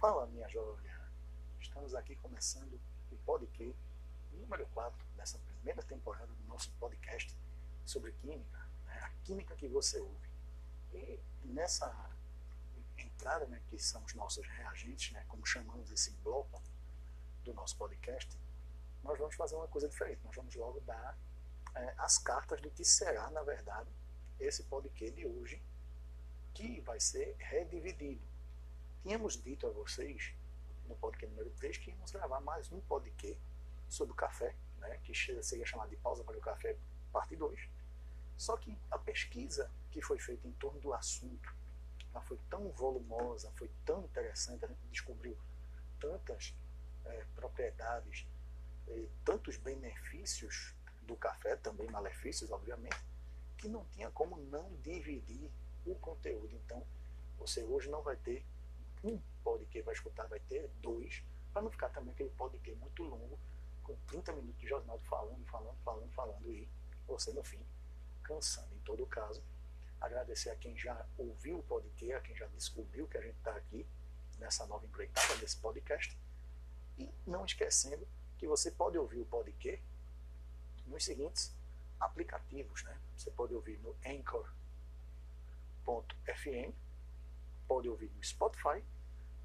Fala, minha jovem. Estamos aqui começando o podcast número 4 dessa primeira temporada do nosso podcast sobre química, né? a química que você ouve. E nessa entrada, né, que são os nossos reagentes, né, como chamamos esse bloco do nosso podcast, nós vamos fazer uma coisa diferente. Nós vamos logo dar é, as cartas do que será, na verdade, esse podcast de hoje, que vai ser redividido. Tínhamos dito a vocês, no podcast número 3, que íamos gravar mais um podcast sobre o café, né, que seria chamado de Pausa para o Café, parte 2. Só que a pesquisa que foi feita em torno do assunto ela foi tão volumosa, foi tão interessante, a gente descobriu tantas é, propriedades, tantos benefícios do café, também malefícios, obviamente, que não tinha como não dividir o conteúdo. Então, você hoje não vai ter um podcast vai escutar, vai ter dois, para não ficar também aquele podcast muito longo, com 30 minutos de jornal falando, falando, falando, falando, e você, no fim, cansando. Em todo caso, agradecer a quem já ouviu o podcast, a quem já descobriu que a gente está aqui nessa nova empreitada desse podcast. E não esquecendo que você pode ouvir o podcast nos seguintes aplicativos. Né? Você pode ouvir no Anchor.fm, pode ouvir no Spotify,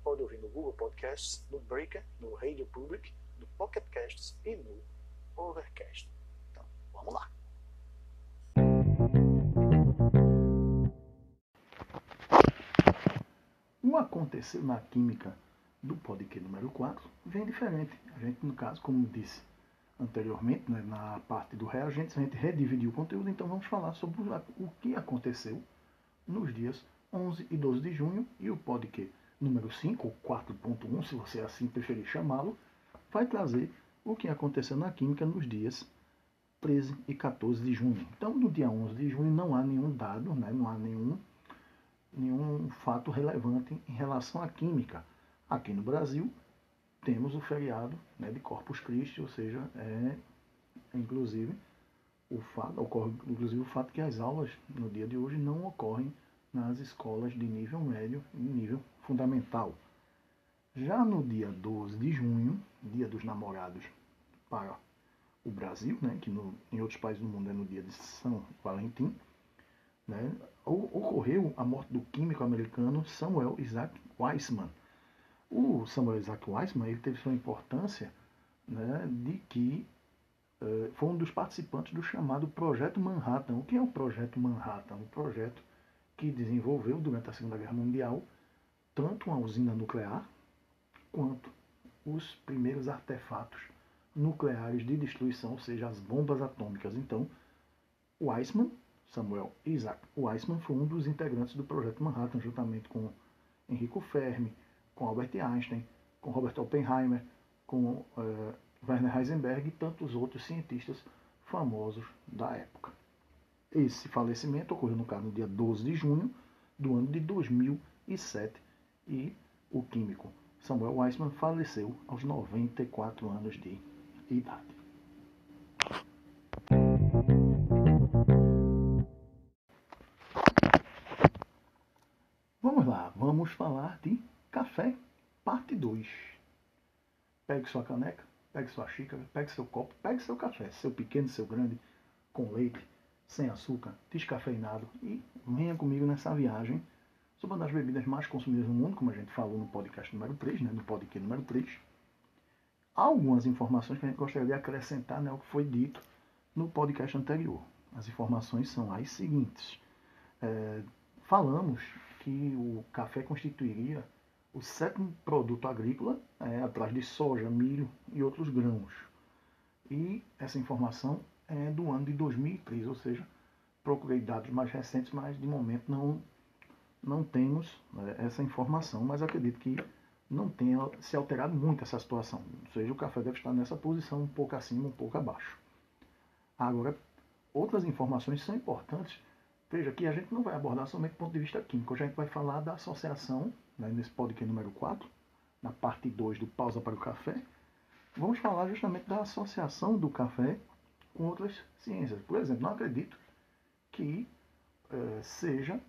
pode ouvir no Google Podcasts, no Breaker, no Radio Public, no Pocket Casts e no Overcast. Então, vamos lá! O acontecer na química do podcast número 4 vem diferente. A gente, no caso, como disse anteriormente, né, na parte do reagentes, a gente redividiu o conteúdo, então vamos falar sobre o que aconteceu nos dias 11 e 12 de junho e o podcast número 5, ou 4.1, se você assim preferir chamá-lo, vai trazer o que aconteceu na química nos dias 13 e 14 de junho. Então, no dia 11 de junho não há nenhum dado, né, não há nenhum nenhum fato relevante em relação à química. Aqui no Brasil, temos o feriado né, de Corpus Christi, ou seja, é inclusive o fato, ocorre inclusive o fato que as aulas no dia de hoje não ocorrem nas escolas de nível médio e nível fundamental. Já no dia 12 de junho, dia dos namorados para o Brasil, né, que no, em outros países do mundo é no dia de São Valentim, né, ocorreu a morte do químico americano Samuel Isaac Weissman. O Samuel Isaac Weissman ele teve sua importância né, de que uh, foi um dos participantes do chamado Projeto Manhattan. O que é o Projeto Manhattan? Um projeto que desenvolveu durante a Segunda Guerra Mundial tanto uma usina nuclear quanto os primeiros artefatos nucleares de destruição, ou seja, as bombas atômicas. Então, Weissman Samuel Isaac Weissman foi um dos integrantes do Projeto Manhattan, juntamente com Enrico Fermi, com Albert Einstein, com Robert Oppenheimer, com uh, Werner Heisenberg e tantos outros cientistas famosos da época. Esse falecimento ocorreu, no caso, no dia 12 de junho do ano de 2007 e o químico Samuel Weissman faleceu aos 94 anos de idade. vamos falar de café, parte 2. Pegue sua caneca, pegue sua xícara, pegue seu copo, pegue seu café, seu pequeno, seu grande, com leite, sem açúcar, descafeinado e venha comigo nessa viagem sobre uma das bebidas mais consumidas no mundo, como a gente falou no podcast número 3, né, no podcast número 3. Há algumas informações que a gente gostaria de acrescentar né, ao que foi dito no podcast anterior. As informações são as seguintes. É, falamos que o café constituiria o sétimo produto agrícola, é, atrás de soja, milho e outros grãos. E essa informação é do ano de 2003, ou seja, procurei dados mais recentes, mas de momento não, não temos né, essa informação, mas acredito que não tenha se alterado muito essa situação. Ou seja, o café deve estar nessa posição um pouco acima, um pouco abaixo. Agora, outras informações são importantes Veja que a gente não vai abordar somente do ponto de vista químico, a gente vai falar da associação, né, nesse podcast número 4, na parte 2 do Pausa para o Café. Vamos falar justamente da associação do café com outras ciências. Por exemplo, não acredito que é, seja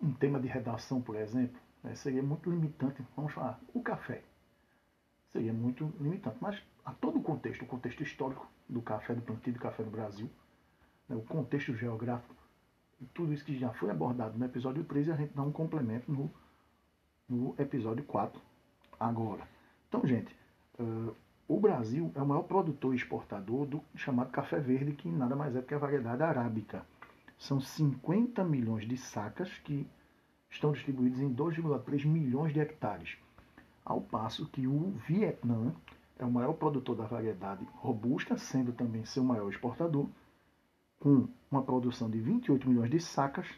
um tema de redação, por exemplo, né, seria muito limitante. Vamos falar, o café seria muito limitante, mas a todo o contexto, o contexto histórico do café, do plantio do café no Brasil, né, o contexto geográfico, tudo isso que já foi abordado no episódio 13, a gente dá um complemento no, no episódio 4 agora. Então, gente, uh, o Brasil é o maior produtor e exportador do chamado café verde, que nada mais é que a variedade arábica. São 50 milhões de sacas que estão distribuídos em 2,3 milhões de hectares. Ao passo que o Vietnã é o maior produtor da variedade robusta, sendo também seu maior exportador, com uma produção de 28 milhões de sacas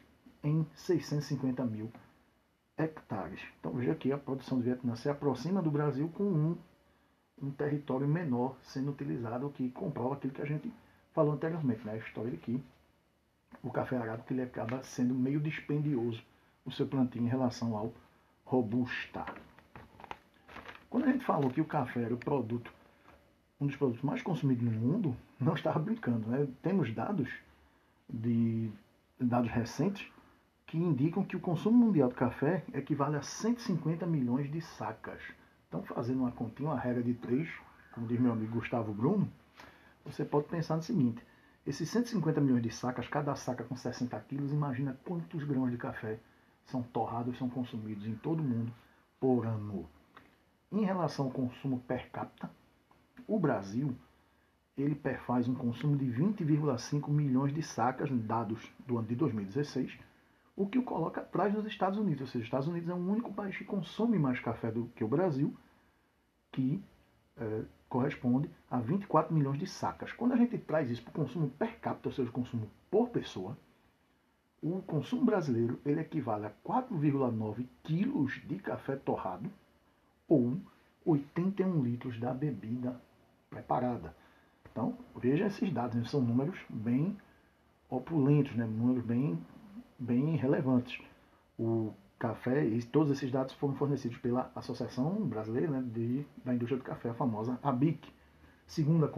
em 650 mil hectares. Então veja que a produção do Vietnã se aproxima do Brasil com um, um território menor sendo utilizado, o que comprova aquilo que a gente falou anteriormente, né? a história de que o café arábico ele acaba sendo meio dispendioso o seu plantio em relação ao robusta. Quando a gente falou que o café era o produto, um dos produtos mais consumidos no mundo, não estava brincando. Né? Temos dados de dados recentes que indicam que o consumo mundial de café equivale a 150 milhões de sacas. Então, fazendo uma continha, uma regra de três, como diz meu amigo Gustavo Bruno, você pode pensar no seguinte: esses 150 milhões de sacas, cada saca com 60 quilos, imagina quantos grãos de café são torrados, são consumidos em todo o mundo por ano. Em relação ao consumo per capita, o Brasil ele faz um consumo de 20,5 milhões de sacas, dados do ano de 2016, o que o coloca atrás dos Estados Unidos. Ou seja, os Estados Unidos é o único país que consome mais café do que o Brasil, que é, corresponde a 24 milhões de sacas. Quando a gente traz isso para o consumo per capita, ou seja, o consumo por pessoa, o consumo brasileiro ele equivale a 4,9 quilos de café torrado ou 81 litros da bebida preparada. Então, veja esses dados, né? são números bem opulentos, né? números bem, bem relevantes. O café, e todos esses dados foram fornecidos pela Associação Brasileira né, de, da Indústria do Café, a famosa ABIC. Segunda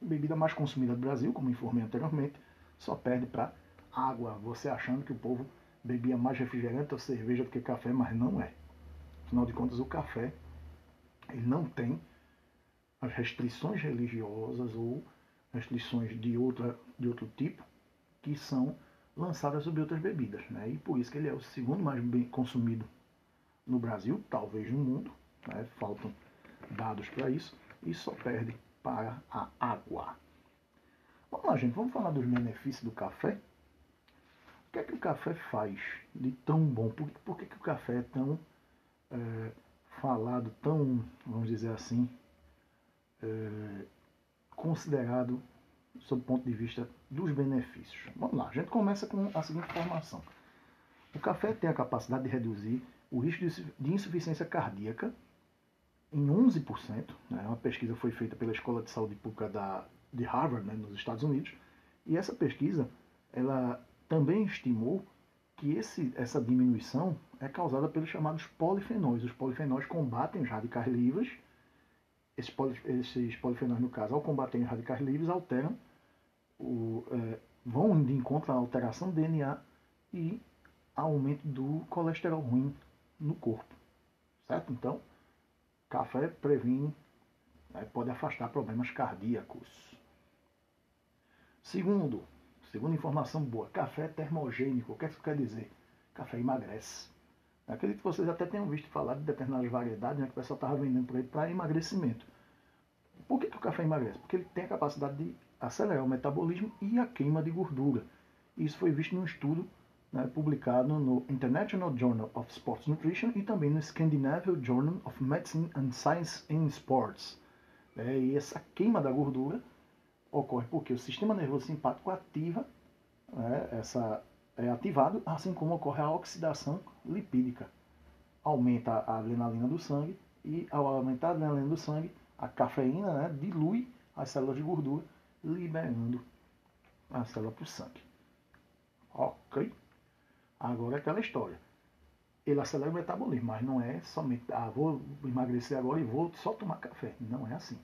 bebida mais consumida do Brasil, como informei anteriormente, só perde para água. Você achando que o povo bebia mais refrigerante ou cerveja do que café, mas não é. Afinal de contas, o café ele não tem as restrições religiosas ou restrições de, outra, de outro tipo que são lançadas sobre outras bebidas. Né? E por isso que ele é o segundo mais bem consumido no Brasil, talvez no mundo. Né? Faltam dados para isso. E só perde para a água. Vamos lá, gente. Vamos falar dos benefícios do café. O que é que o café faz de tão bom? Por, por que, que o café é tão é, falado, tão, vamos dizer assim, é, considerado sob o ponto de vista dos benefícios. Vamos lá, a gente começa com a seguinte informação. O café tem a capacidade de reduzir o risco de insuficiência cardíaca em 11%. Né? Uma pesquisa foi feita pela Escola de Saúde Pública da, de Harvard, né, nos Estados Unidos, e essa pesquisa ela também estimou que esse, essa diminuição é causada pelos chamados polifenóis. Os polifenóis combatem os radicais livres. Esses, poli, esses polifenóis, no caso, ao combater os radicais livres, alteram, o, é, vão de encontro à alteração do DNA e aumento do colesterol ruim no corpo. Certo? Então, café previne, né, pode afastar problemas cardíacos. Segundo, segunda informação boa, café termogênico. O que, é que isso quer dizer? Café emagrece. Acredito que vocês até tenham visto falar de determinadas variedades né, que o pessoal estava vendendo por aí para emagrecimento. Por que, que o café emagrece? Porque ele tem a capacidade de acelerar o metabolismo e a queima de gordura. Isso foi visto num estudo né, publicado no International Journal of Sports Nutrition e também no Scandinavian Journal of Medicine and Science in Sports. É, e essa queima da gordura ocorre porque o sistema nervoso simpático ativa né, essa é ativado, assim como ocorre a oxidação lipídica. Aumenta a adrenalina do sangue e, ao aumentar a adrenalina do sangue, a cafeína né, dilui as células de gordura, liberando a célula para o sangue. Ok? Agora é aquela história. Ele acelera o metabolismo, mas não é somente, ah, vou emagrecer agora e vou só tomar café. Não é assim.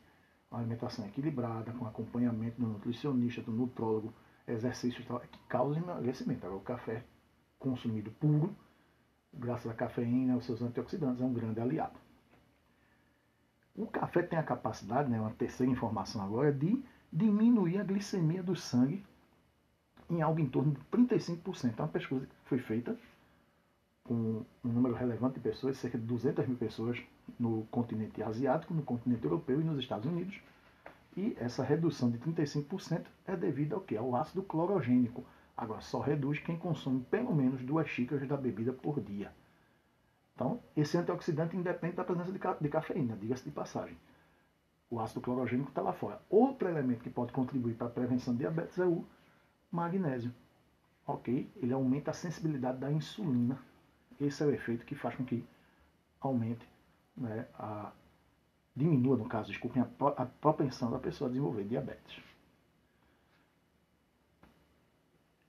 A alimentação é equilibrada, com acompanhamento do nutricionista, do nutrólogo, exercícios que causam emagrecimento. Agora, o café consumido puro, graças à cafeína e aos seus antioxidantes, é um grande aliado. O café tem a capacidade, né, uma terceira informação agora, de diminuir a glicemia do sangue em algo em torno de 35%. É uma pesquisa que foi feita com um número relevante de pessoas, cerca de 200 mil pessoas no continente asiático, no continente europeu e nos Estados Unidos. E essa redução de 35% é devido ao que? Ao ácido clorogênico. Agora, só reduz quem consome pelo menos duas xícaras da bebida por dia. Então, esse antioxidante independe da presença de, ca de cafeína, diga-se de passagem. O ácido clorogênico está lá fora. Outro elemento que pode contribuir para a prevenção de diabetes é o magnésio. Ok? Ele aumenta a sensibilidade da insulina. Esse é o efeito que faz com que aumente, né, a, diminua, no caso, desculpem, a, a propensão da pessoa a desenvolver diabetes.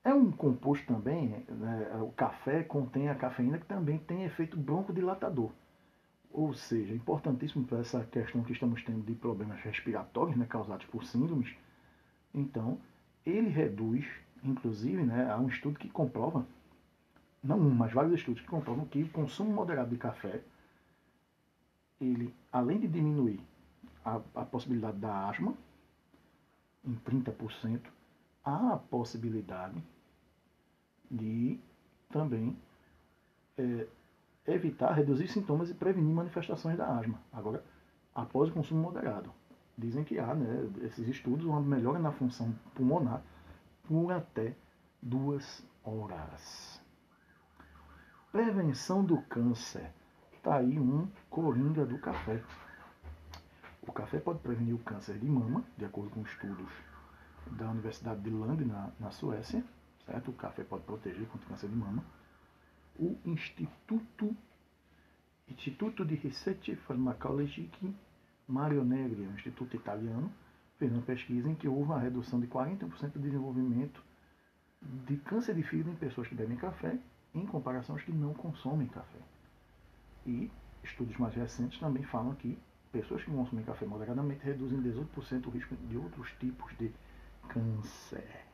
É um composto também, né, o café contém a cafeína que também tem efeito broncodilatador. Ou seja, importantíssimo para essa questão que estamos tendo de problemas respiratórios né, causados por síndromes. Então, ele reduz, inclusive, né, há um estudo que comprova, não um, mas vários estudos que comprovam que o consumo moderado de café, ele, além de diminuir a, a possibilidade da asma em 30%, há a possibilidade de também é, evitar, reduzir sintomas e prevenir manifestações da asma. Agora, após o consumo moderado. Dizem que há, né, esses estudos, uma melhora na função pulmonar por até duas horas. Prevenção do câncer. Está aí um coringa do café. O café pode prevenir o câncer de mama, de acordo com estudos da Universidade de Lund, na, na Suécia. Certo? O café pode proteger contra o câncer de mama. O Instituto, Instituto de Research Pharmacologique Mario Negri, um instituto italiano, fez uma pesquisa em que houve uma redução de 40% do desenvolvimento de câncer de fígado em pessoas que bebem café, em comparação aos que não consomem café. E estudos mais recentes também falam que pessoas que consomem café moderadamente reduzem 18% o risco de outros tipos de câncer.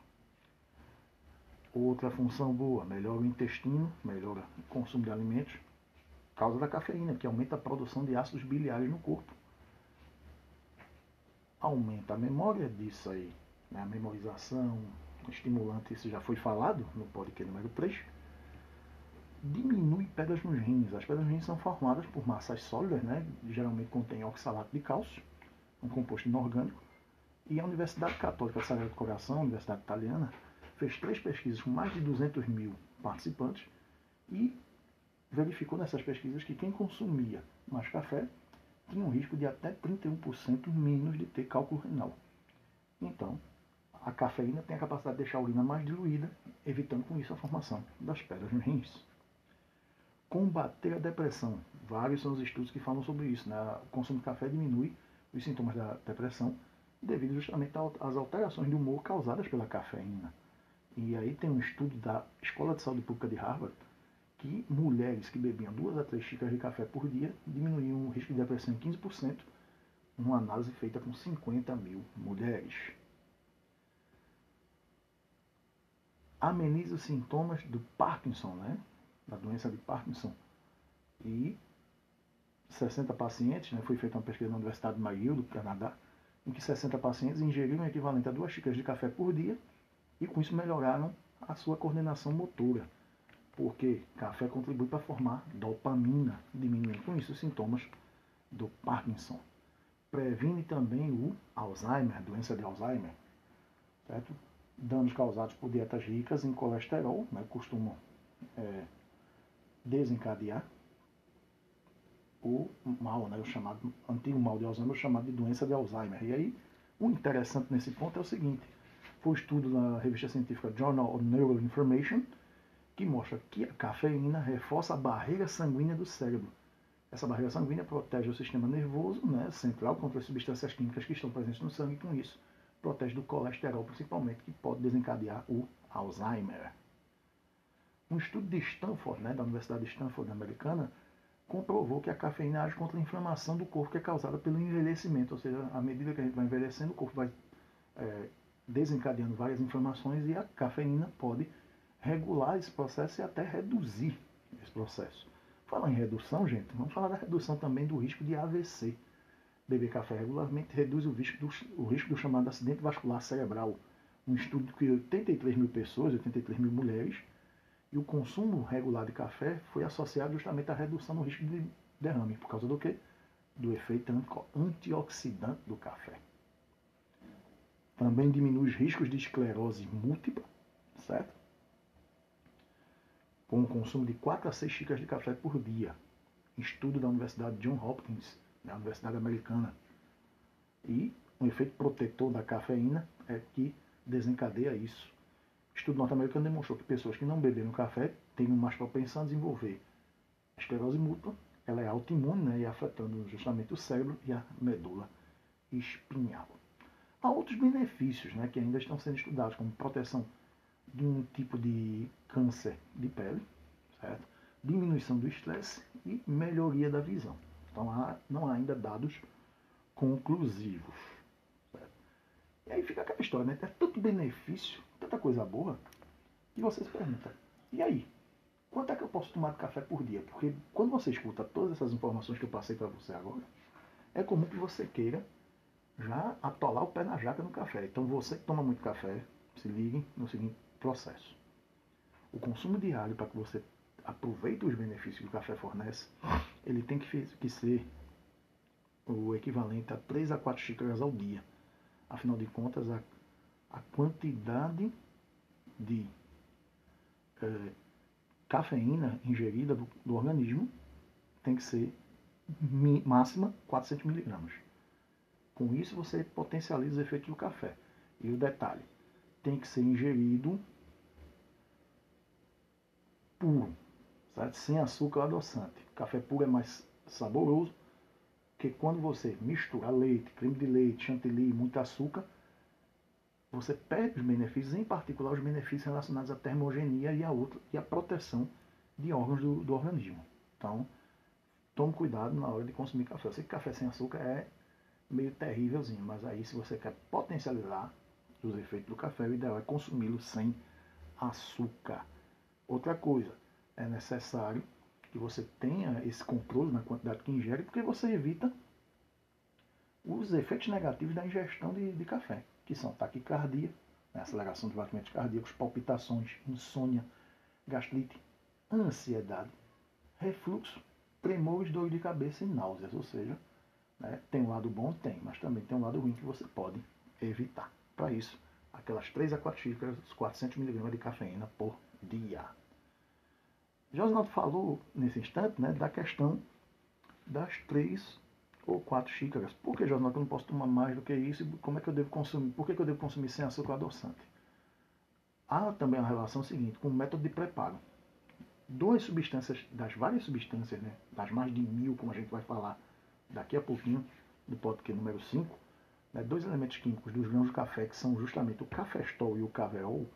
Outra função boa, melhora o intestino, melhora o consumo de alimentos, causa da cafeína, que aumenta a produção de ácidos biliares no corpo aumenta a memória disso aí, né? a memorização, estimulante, isso já foi falado no podcast número 3, diminui pedras nos rins. As pedras nos rins são formadas por massas sólidas, né? geralmente contém oxalato de cálcio, um composto inorgânico, e a Universidade Católica Sagrado Coração, Universidade Italiana, fez três pesquisas com mais de 200 mil participantes e verificou nessas pesquisas que quem consumia mais café tinha um risco de até 31% menos de ter cálculo renal. Então, a cafeína tem a capacidade de deixar a urina mais diluída, evitando com isso a formação das pedras nos rins. Combater a depressão. Vários são os estudos que falam sobre isso. Né? O consumo de café diminui os sintomas da depressão devido justamente às alterações de humor causadas pela cafeína. E aí tem um estudo da Escola de Saúde Pública de Harvard que mulheres que bebiam duas a três xícaras de café por dia diminuíam o risco de depressão em 15%, uma análise feita com 50 mil mulheres. Ameniza os sintomas do Parkinson, né? Da doença de Parkinson. E 60 pacientes, né? foi feita uma pesquisa na Universidade de McGill, do Canadá, em que 60 pacientes ingeriram o equivalente a duas xícaras de café por dia e com isso melhoraram a sua coordenação motora porque café contribui para formar dopamina, diminuindo com isso os sintomas do Parkinson. Previne também o Alzheimer, doença de Alzheimer, certo? Danos causados por dietas ricas em colesterol, né, costumam é, desencadear o mal, né, o chamado antigo mal de Alzheimer, o chamado de doença de Alzheimer. E aí, o interessante nesse ponto é o seguinte: foi um estudo na revista científica Journal of Neuroinformation, que mostra que a cafeína reforça a barreira sanguínea do cérebro. Essa barreira sanguínea protege o sistema nervoso né, central contra as substâncias químicas que estão presentes no sangue e, com isso, protege do colesterol, principalmente, que pode desencadear o Alzheimer. Um estudo de Stanford, né, da Universidade de Stanford americana, comprovou que a cafeína age contra a inflamação do corpo que é causada pelo envelhecimento, ou seja, à medida que a gente vai envelhecendo, o corpo vai é, desencadeando várias inflamações e a cafeína pode regular esse processo e até reduzir esse processo. Falar em redução, gente, vamos falar da redução também do risco de AVC. Beber café regularmente reduz o risco do, o risco do chamado acidente vascular cerebral. Um estudo que 83 mil pessoas, 83 mil mulheres, e o consumo regular de café foi associado justamente à redução no risco de derrame. Por causa do quê? Do efeito antioxidante do café. Também diminui os riscos de esclerose múltipla, certo? Com o consumo de 4 a 6 xícaras de café por dia. Estudo da Universidade John Hopkins, da Universidade Americana. E um efeito protetor da cafeína é que desencadeia isso. Estudo norte-americano demonstrou que pessoas que não beberam café têm mais propensão a desenvolver esclerose múltipla, ela é autoimune né, e afetando justamente o cérebro e a medula espinhal. Há outros benefícios né, que ainda estão sendo estudados, como proteção de um tipo de câncer de pele, certo? diminuição do estresse e melhoria da visão. Então há, não há ainda dados conclusivos. Certo? E aí fica aquela história, né? É tanto benefício, tanta coisa boa, que você se pergunta, e aí? Quanto é que eu posso tomar de café por dia? Porque quando você escuta todas essas informações que eu passei para você agora, é comum que você queira já atolar o pé na jaca no café. Então você que toma muito café, se ligue no seguinte processo. O consumo diário para que você aproveite os benefícios que o café fornece, ele tem que, que ser o equivalente a 3 a 4 xícaras ao dia. Afinal de contas, a, a quantidade de é, cafeína ingerida do, do, organismo tem que ser máxima 400 miligramas. Com isso você potencializa os efeitos do café. E o detalhe, tem que ser ingerido puro, certo? sem açúcar ou adoçante. Café puro é mais saboroso, que quando você mistura leite, creme de leite, chantilly, muito açúcar, você perde os benefícios, em particular os benefícios relacionados à termogenia e a, outra, e a proteção de órgãos do, do organismo. Então, tome cuidado na hora de consumir café. Eu sei que café sem açúcar é meio terrívelzinho, mas aí se você quer potencializar os efeitos do café, o ideal é consumi-lo sem açúcar. Outra coisa, é necessário que você tenha esse controle na quantidade que ingere, porque você evita os efeitos negativos da ingestão de, de café, que são taquicardia, né, aceleração dos batimentos cardíacos, palpitações, insônia, gastrite, ansiedade, refluxo, tremores, dor de cabeça e náuseas, ou seja, né? Tem um lado bom? Tem, mas também tem um lado ruim que você pode evitar. Para isso, aquelas 3 a 4 xícaras, 400 mg de cafeína por dia. Josnaldo falou nesse instante né, da questão das 3 ou 4 xícaras. Por que, Josnaldo, eu não posso tomar mais do que isso? Como é que eu devo consumir? Por que, eu devo consumir sem açúcar adoçante? Há também a relação seguinte com o método de preparo. Duas substâncias, das várias substâncias, né, das mais de mil, como a gente vai falar daqui a pouquinho, do podcast número 5, né, dois elementos químicos dos grãos de café, que são justamente o cafestol e o caveol,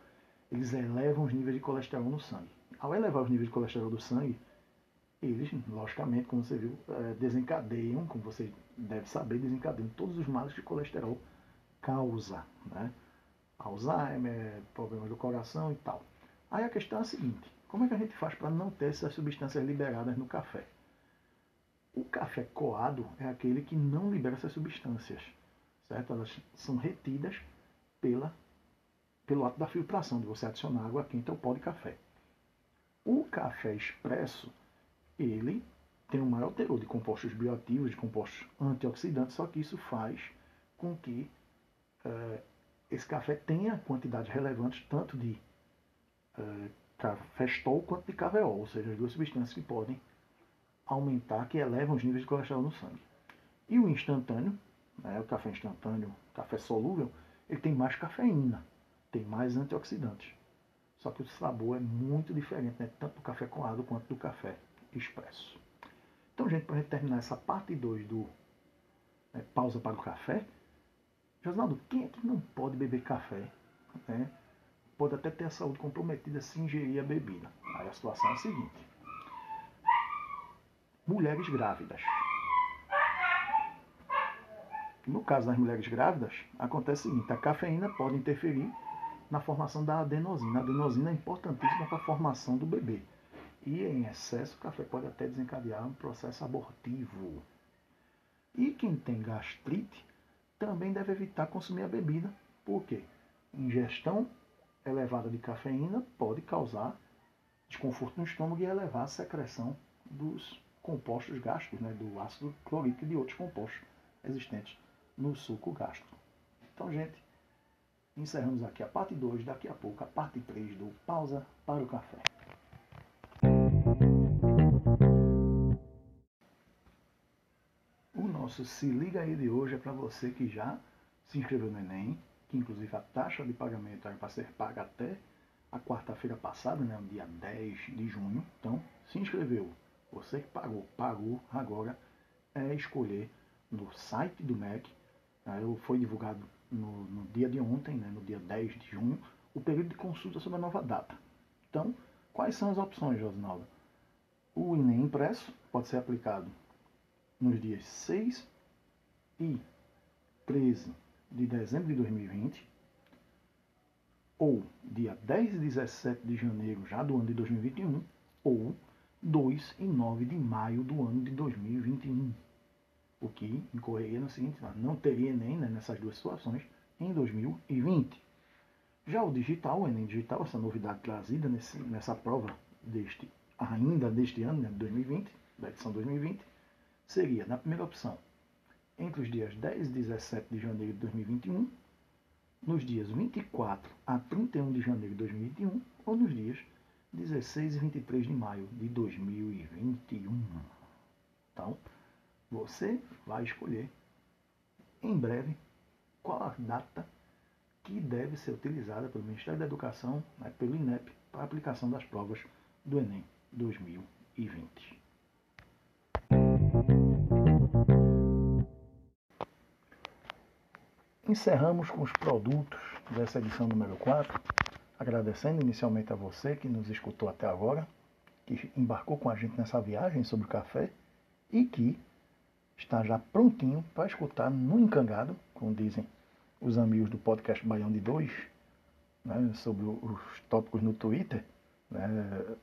eles elevam os níveis de colesterol no sangue. Ao elevar os níveis de colesterol do sangue, eles, logicamente, como você viu, é, desencadeiam, como você deve saber, desencadeiam todos os males que o colesterol causa. Né? Alzheimer, problemas do coração e tal. Aí a questão é a seguinte, como é que a gente faz para não ter essas substâncias liberadas no café? O café coado é aquele que não libera essas substâncias, certo? Elas são retidas pela, pelo ato da filtração, de você adicionar água quente ao pó de café. O café expresso, ele tem um maior teor de compostos bioativos, de compostos antioxidantes, só que isso faz com que é, esse café tenha quantidades relevantes tanto de é, cafestol quanto de caveol, ou seja, as duas substâncias que podem aumentar, que elevam os níveis de colesterol no sangue. E o instantâneo, né, o café instantâneo, café solúvel, ele tem mais cafeína, tem mais antioxidantes. Só que o sabor é muito diferente, né, tanto do café coado quanto do café expresso. Então, gente, para gente terminar essa parte 2 do né, Pausa para o Café, Josinaldo, quem é que não pode beber café? Né? Pode até ter a saúde comprometida se ingerir a bebida. Aí a situação é a seguinte mulheres grávidas. No caso das mulheres grávidas, acontece o seguinte: a cafeína pode interferir na formação da adenosina. A adenosina é importantíssima para a formação do bebê. E em excesso, o café pode até desencadear um processo abortivo. E quem tem gastrite também deve evitar consumir a bebida. Por quê? Ingestão elevada de cafeína pode causar desconforto no estômago e elevar a secreção dos compostos gástricos, né, do ácido clorídrico e de outros compostos existentes no suco gástrico. Então, gente, encerramos aqui a parte 2, daqui a pouco a parte 3 do Pausa para o Café. Nosso Se Liga aí de hoje é para você que já se inscreveu no Enem, que inclusive a taxa de pagamento era para ser paga até a quarta-feira passada, né, no dia 10 de junho. Então, se inscreveu. Você que pagou, pagou, agora é escolher no site do MEC. Né, foi divulgado no, no, dia de ontem, né, no dia 10 de junho, o período de consulta sobre a nova data. Então, quais são as opções, Josinaldo? O Enem impresso pode ser aplicado nos dias 6 e 13 de dezembro de 2020, ou dia 10 e 17 de janeiro já do ano de 2021, ou 2 e 9 de maio do ano de 2021. O que incorreria no seguinte, não teria Enem né, nessas duas situações em 2020. Já o digital, o Enem digital, essa novidade trazida nesse, nessa prova deste, ainda deste ano, né, de 2020, da edição 2020, seria, na primeira opção, entre os dias 10 e 17 de janeiro de 2021, nos dias 24 a 31 de janeiro de 2021 ou nos dias 16 e 23 de maio de 2021. Então, você vai escolher em breve qual a data que deve ser utilizada pelo Ministério da Educação, né, pelo INEP, para a aplicação das provas do Enem 2020. Encerramos com os produtos dessa edição número 4, agradecendo inicialmente a você que nos escutou até agora, que embarcou com a gente nessa viagem sobre o café e que está já prontinho para escutar no encangado, como dizem os amigos do podcast Baião de 2, né, sobre os tópicos no Twitter, né,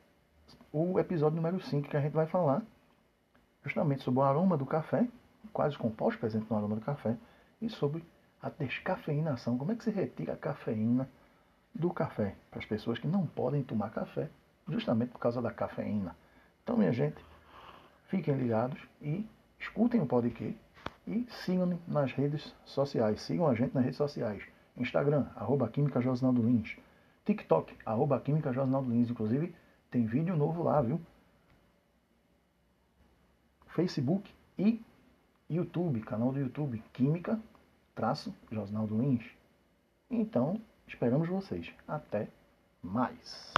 o episódio número 5 que a gente vai falar justamente sobre o aroma do café, quais compostos presentes no aroma do café, e sobre a descafeinação. Como é que se retira a cafeína do café para as pessoas que não podem tomar café, justamente por causa da cafeína. Então, minha gente, fiquem ligados e escutem o podcast e sigam-me nas redes sociais. Sigam a gente nas redes sociais. Instagram, arroba Química Josinaldo Lins. TikTok, arroba Química Josinaldo Lins. Inclusive, tem vídeo novo lá, viu? Facebook e YouTube, canal do YouTube Química traço Josinaldo Lins. Então, esperamos vocês. Até mais.